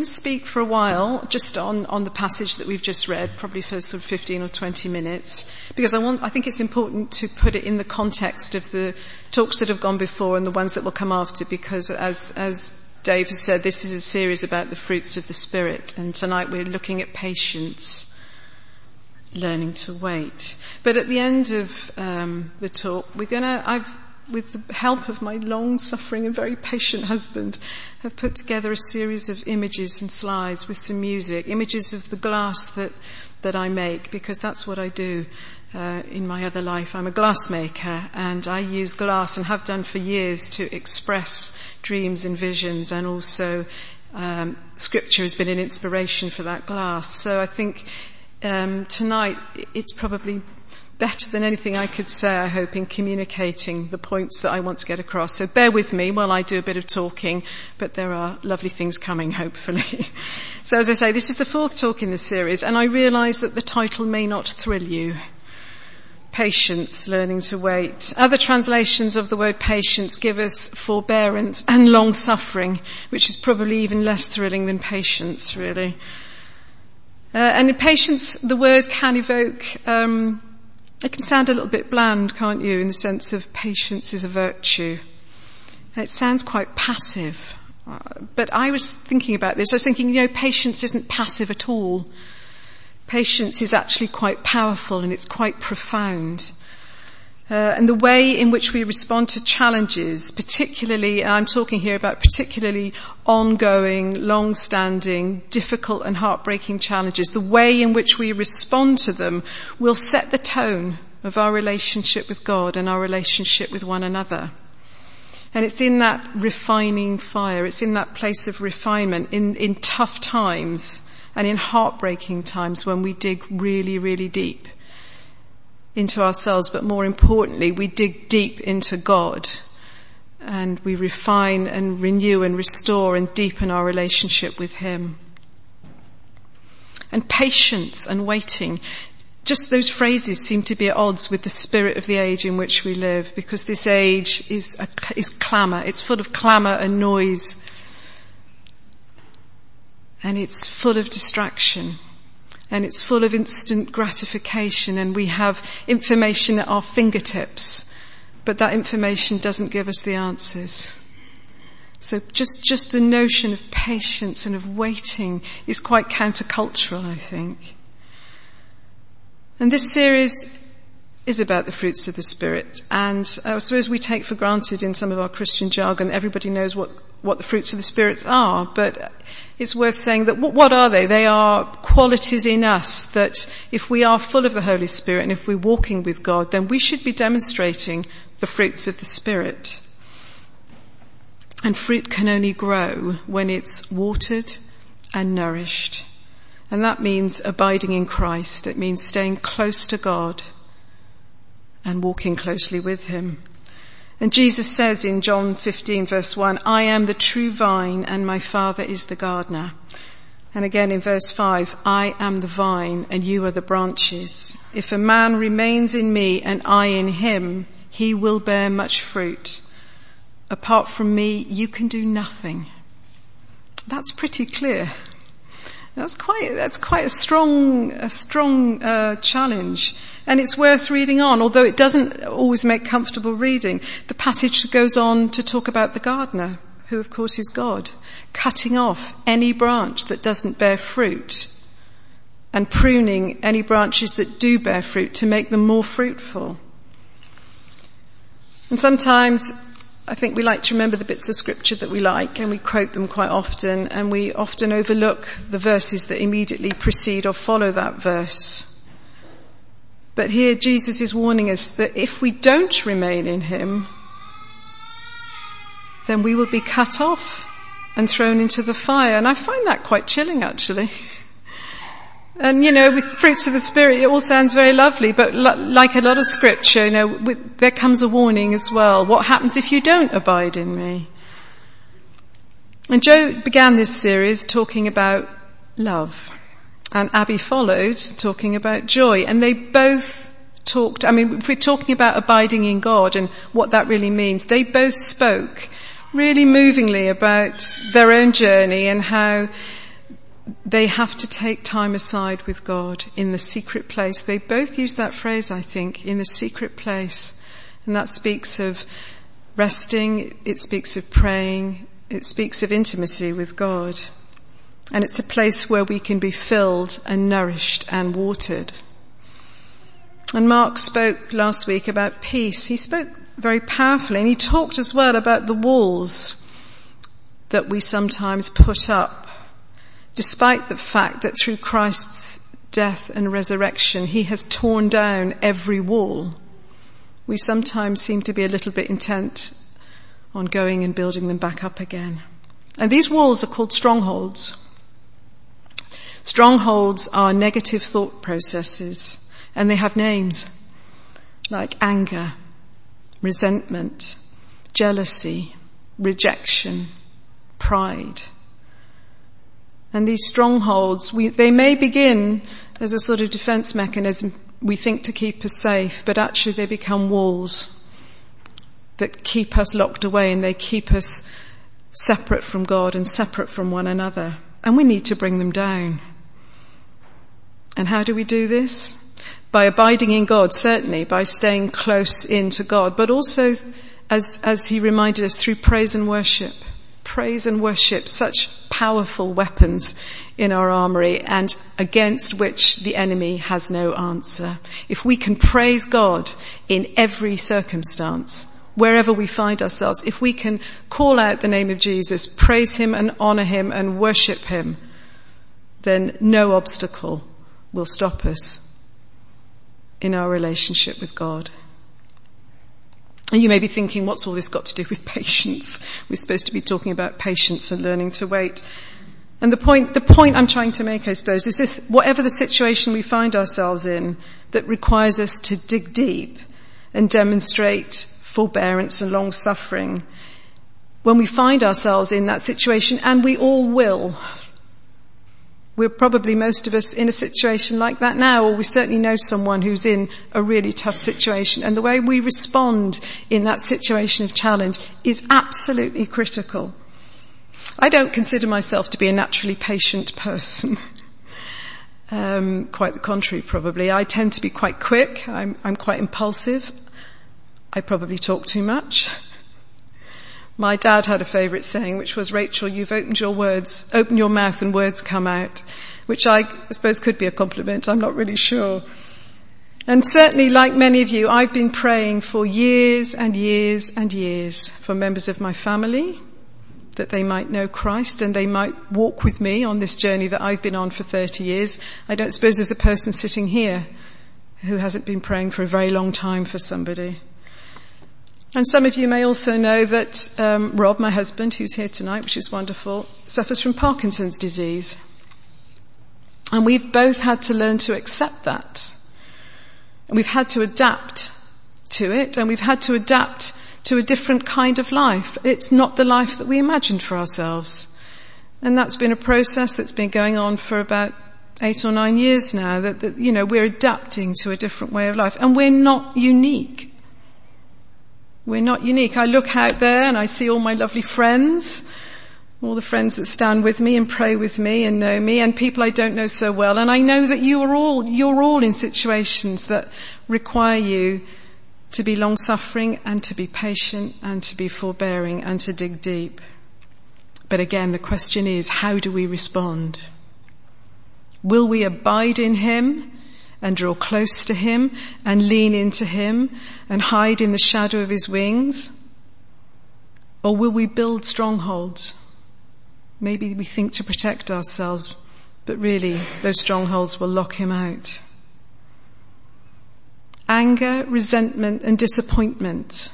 going to speak for a while just on, on the passage that we've just read, probably for sort of 15 or 20 minutes, because I want, I think it's important to put it in the context of the talks that have gone before and the ones that will come after, because as, as Dave has said, this is a series about the fruits of the Spirit, and tonight we're looking at patience, learning to wait. But at the end of um, the talk, we're going to, I've with the help of my long-suffering and very patient husband, have put together a series of images and slides with some music, images of the glass that, that I make, because that's what I do. Uh, in my other life, I'm a glassmaker and I use glass and have done for years to express dreams and visions and also um, scripture has been an inspiration for that glass. So I think um, tonight it's probably better than anything I could say, I hope, in communicating the points that I want to get across. So bear with me while I do a bit of talking, but there are lovely things coming, hopefully. so as I say, this is the fourth talk in the series, and I realise that the title may not thrill you. Patience, learning to wait. Other translations of the word patience give us forbearance and long suffering, which is probably even less thrilling than patience, really. Uh, and in patience, the word can evoke um, it can sound a little bit bland, can't you, in the sense of patience is a virtue. It sounds quite passive. Uh, but I was thinking about this. I was thinking, you know, patience isn't passive at all. Patience is actually quite powerful and it's quite profound. Uh, and the way in which we respond to challenges, particularly, and I'm talking here about particularly ongoing, long-standing, difficult and heartbreaking challenges, the way in which we respond to them will set the tone of our relationship with God and our relationship with one another. And it's in that refining fire, it's in that place of refinement, in, in tough times and in heartbreaking times when we dig really, really deep into ourselves, but more importantly, we dig deep into God and we refine and renew and restore and deepen our relationship with Him. And patience and waiting, just those phrases seem to be at odds with the spirit of the age in which we live because this age is, a, is clamour. It's full of clamour and noise. And it's full of distraction and it's full of instant gratification and we have information at our fingertips, but that information doesn't give us the answers. So just, just the notion of patience and of waiting is quite countercultural, I think. And this series is about the fruits of the Spirit. And uh, I suppose we take for granted in some of our Christian jargon everybody knows what what the fruits of the Spirit are, but it's worth saying that what are they? They are qualities in us that if we are full of the Holy Spirit and if we're walking with God, then we should be demonstrating the fruits of the Spirit. And fruit can only grow when it's watered and nourished. And that means abiding in Christ. It means staying close to God and walking closely with Him. And Jesus says in John 15 verse 1, I am the true vine and my father is the gardener. And again in verse 5, I am the vine and you are the branches. If a man remains in me and I in him, he will bear much fruit. Apart from me, you can do nothing. That's pretty clear. That's quite, that's quite a strong, a strong uh, challenge. And it's worth reading on, although it doesn't always make comfortable reading. The passage goes on to talk about the gardener, who of course is God, cutting off any branch that doesn't bear fruit and pruning any branches that do bear fruit to make them more fruitful. And sometimes I think we like to remember the bits of scripture that we like and we quote them quite often and we often overlook the verses that immediately precede or follow that verse. But here Jesus is warning us that if we don't remain in Him, then we will be cut off and thrown into the fire. And I find that quite chilling actually. And you know, with fruits of the spirit, it all sounds very lovely, but like a lot of scripture, you know, with, there comes a warning as well. What happens if you don't abide in me? And Joe began this series talking about love, and Abby followed talking about joy, and they both talked, I mean, if we're talking about abiding in God and what that really means, they both spoke really movingly about their own journey and how they have to take time aside with God in the secret place. They both use that phrase, I think, in the secret place. And that speaks of resting, it speaks of praying, it speaks of intimacy with God. And it's a place where we can be filled and nourished and watered. And Mark spoke last week about peace. He spoke very powerfully and he talked as well about the walls that we sometimes put up despite the fact that through Christ's death and resurrection, he has torn down every wall. We sometimes seem to be a little bit intent on going and building them back up again. And these walls are called strongholds. Strongholds are negative thought processes and they have names like anger, resentment, jealousy, rejection, pride. And these strongholds, we, they may begin as a sort of defense mechanism we think to keep us safe, but actually they become walls that keep us locked away and they keep us separate from God and separate from one another. And we need to bring them down. And how do we do this? By abiding in God, certainly, by staying close into God, but also, as, as he reminded us, through praise and worship. Praise and worship, such powerful weapons in our armory and against which the enemy has no answer. If we can praise God in every circumstance, wherever we find ourselves, if we can call out the name of Jesus, praise Him and honor Him and worship Him, then no obstacle will stop us in our relationship with God. And you may be thinking, what's all this got to do with patience? We're supposed to be talking about patience and learning to wait. And the point, the point I'm trying to make, I suppose, is this, whatever the situation we find ourselves in that requires us to dig deep and demonstrate forbearance and long suffering, when we find ourselves in that situation, and we all will, we're probably most of us in a situation like that now, or we certainly know someone who's in a really tough situation. And the way we respond in that situation of challenge is absolutely critical. I don't consider myself to be a naturally patient person. um, quite the contrary, probably. I tend to be quite quick. I'm, I'm quite impulsive. I probably talk too much. My dad had a favourite saying, which was, Rachel, you've opened your words, open your mouth and words come out, which I, I suppose could be a compliment. I'm not really sure. And certainly, like many of you, I've been praying for years and years and years for members of my family that they might know Christ and they might walk with me on this journey that I've been on for 30 years. I don't suppose there's a person sitting here who hasn't been praying for a very long time for somebody. And some of you may also know that um, Rob, my husband, who's here tonight, which is wonderful, suffers from Parkinson's disease. And we've both had to learn to accept that. And we've had to adapt to it, and we've had to adapt to a different kind of life. It's not the life that we imagined for ourselves. And that's been a process that's been going on for about eight or nine years now, that, that you know, we're adapting to a different way of life. And we're not unique. We're not unique. I look out there and I see all my lovely friends, all the friends that stand with me and pray with me and know me and people I don't know so well. And I know that you are all, you're all in situations that require you to be long suffering and to be patient and to be forbearing and to dig deep. But again, the question is, how do we respond? Will we abide in Him and draw close to Him and lean into Him and hide in the shadow of His wings? Or will we build strongholds? Maybe we think to protect ourselves, but really those strongholds will lock Him out. Anger, resentment and disappointment.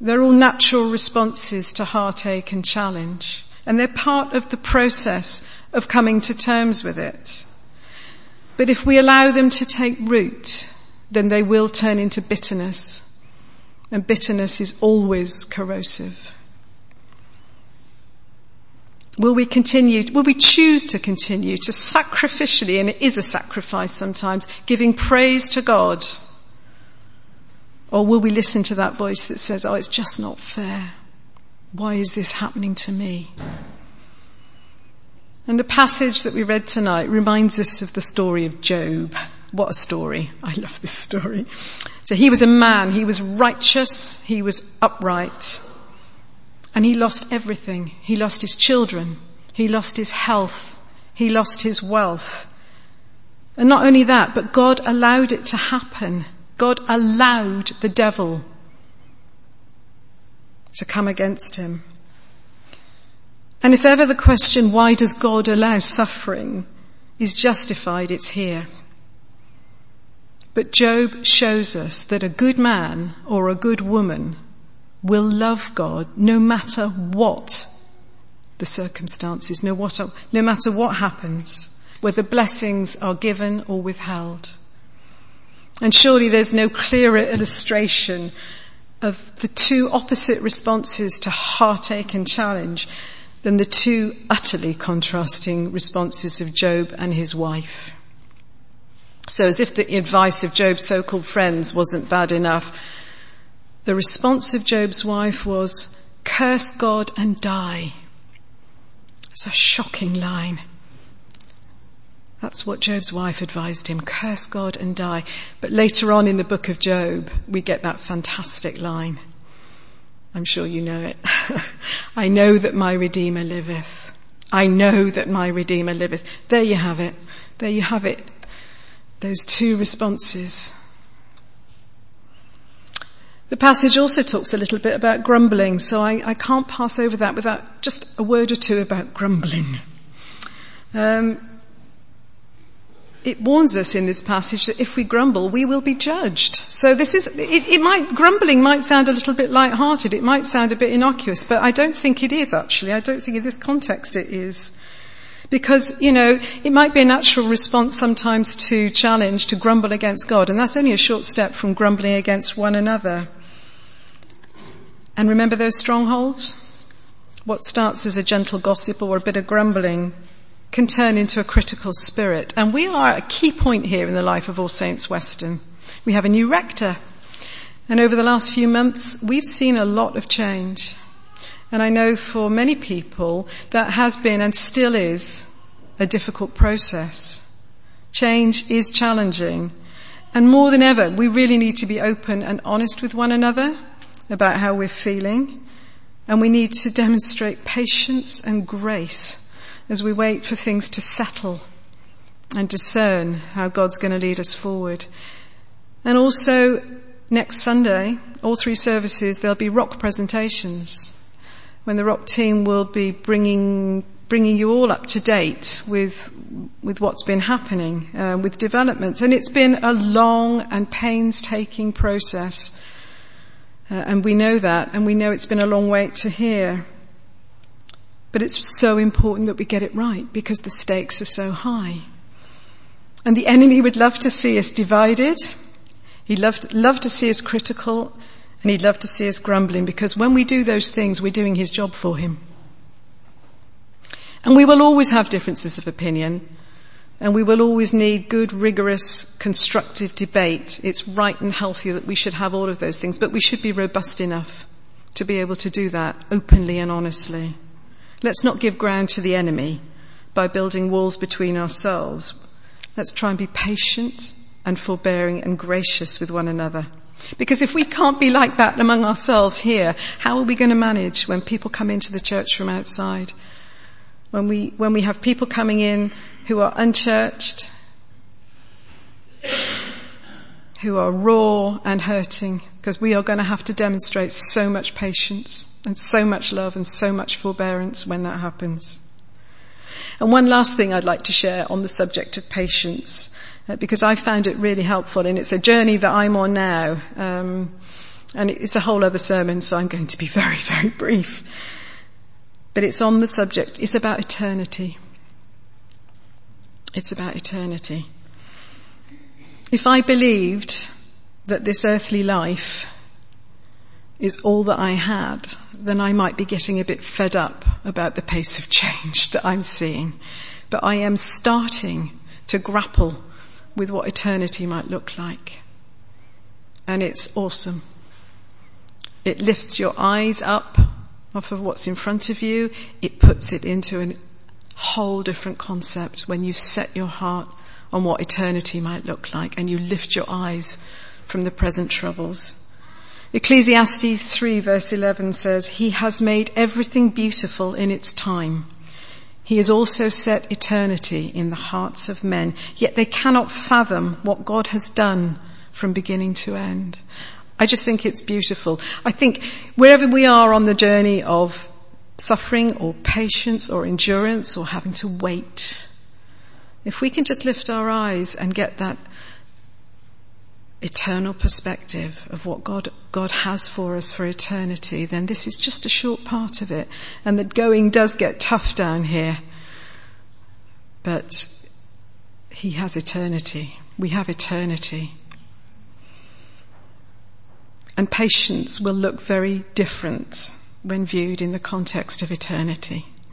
They're all natural responses to heartache and challenge. And they're part of the process of coming to terms with it. But if we allow them to take root, then they will turn into bitterness. And bitterness is always corrosive. Will we continue, will we choose to continue to sacrificially, and it is a sacrifice sometimes, giving praise to God? Or will we listen to that voice that says, oh, it's just not fair. Why is this happening to me? And the passage that we read tonight reminds us of the story of Job. What a story. I love this story. So he was a man, he was righteous, he was upright, and he lost everything. He lost his children, he lost his health, he lost his wealth. And not only that, but God allowed it to happen. God allowed the devil to come against him. And if ever the question, why does God allow suffering, is justified, it's here. But Job shows us that a good man or a good woman will love God no matter what the circumstances, no, what, no matter what happens, whether blessings are given or withheld. And surely there's no clearer illustration of the two opposite responses to heartache and challenge than the two utterly contrasting responses of Job and his wife. So as if the advice of Job's so-called friends wasn't bad enough, the response of Job's wife was, curse God and die. It's a shocking line. That's what Job's wife advised him, curse God and die. But later on in the book of Job, we get that fantastic line. I'm sure you know it. I know that my Redeemer liveth. I know that my Redeemer liveth. There you have it. There you have it. Those two responses. The passage also talks a little bit about grumbling, so I, I can't pass over that without just a word or two about grumbling. Um, it warns us in this passage that if we grumble, we will be judged. So this is, it, it, might, grumbling might sound a little bit light-hearted, it might sound a bit innocuous, but I don't think it is actually. I don't think in this context it is. Because, you know, it might be a natural response sometimes to challenge, to grumble against God, and that's only a short step from grumbling against one another. And remember those strongholds? What starts as a gentle gossip or a bit of grumbling can turn into a critical spirit. And we are a key point here in the life of All Saints Weston. We have a new rector. And over the last few months, we've seen a lot of change. And I know for many people that has been and still is a difficult process. Change is challenging. And more than ever, we really need to be open and honest with one another about how we're feeling. And we need to demonstrate patience and grace as we wait for things to settle and discern how God's going to lead us forward. And also next Sunday, all three services, there'll be rock presentations when the rock team will be bringing bringing you all up to date with with what's been happening uh, with developments and it's been a long and painstaking process uh, and we know that and we know it's been a long wait to here but it's so important that we get it right because the stakes are so high. And the enemy would love to see us divided. He'd love to, love to see us critical and he'd love to see us grumbling because when we do those things, we're doing his job for him. And we will always have differences of opinion and we will always need good, rigorous, constructive debate. It's right and healthy that we should have all of those things, but we should be robust enough to be able to do that openly and honestly. Let's not give ground to the enemy by building walls between ourselves. Let's try and be patient and forbearing and gracious with one another. Because if we can't be like that among ourselves here, how are we going to manage when people come into the church from outside? When we, when we have people coming in who are unchurched, who are raw and hurting, because we are going to have to demonstrate so much patience and so much love and so much forbearance when that happens. And one last thing I'd like to share on the subject of patience, uh, because I found it really helpful and it's a journey that I'm on now. Um, and it's a whole other sermon, so I'm going to be very, very brief. But it's on the subject, it's about eternity. It's about eternity. If I believed that this earthly life is all that I had, then I might be getting a bit fed up about the pace of change that I'm seeing. But I am starting to grapple with what eternity might look like. And it's awesome. It lifts your eyes up off of what's in front of you. It puts it into a whole different concept when you set your heart on what eternity might look like and you lift your eyes from the present troubles. Ecclesiastes 3 verse 11 says, He has made everything beautiful in its time. He has also set eternity in the hearts of men, yet they cannot fathom what God has done from beginning to end. I just think it's beautiful. I think wherever we are on the journey of suffering or patience or endurance or having to wait, if we can just lift our eyes and get that eternal perspective of what God, God has for us for eternity, then this is just a short part of it. And that going does get tough down here. But He has eternity. We have eternity. And patience will look very different when viewed in the context of eternity.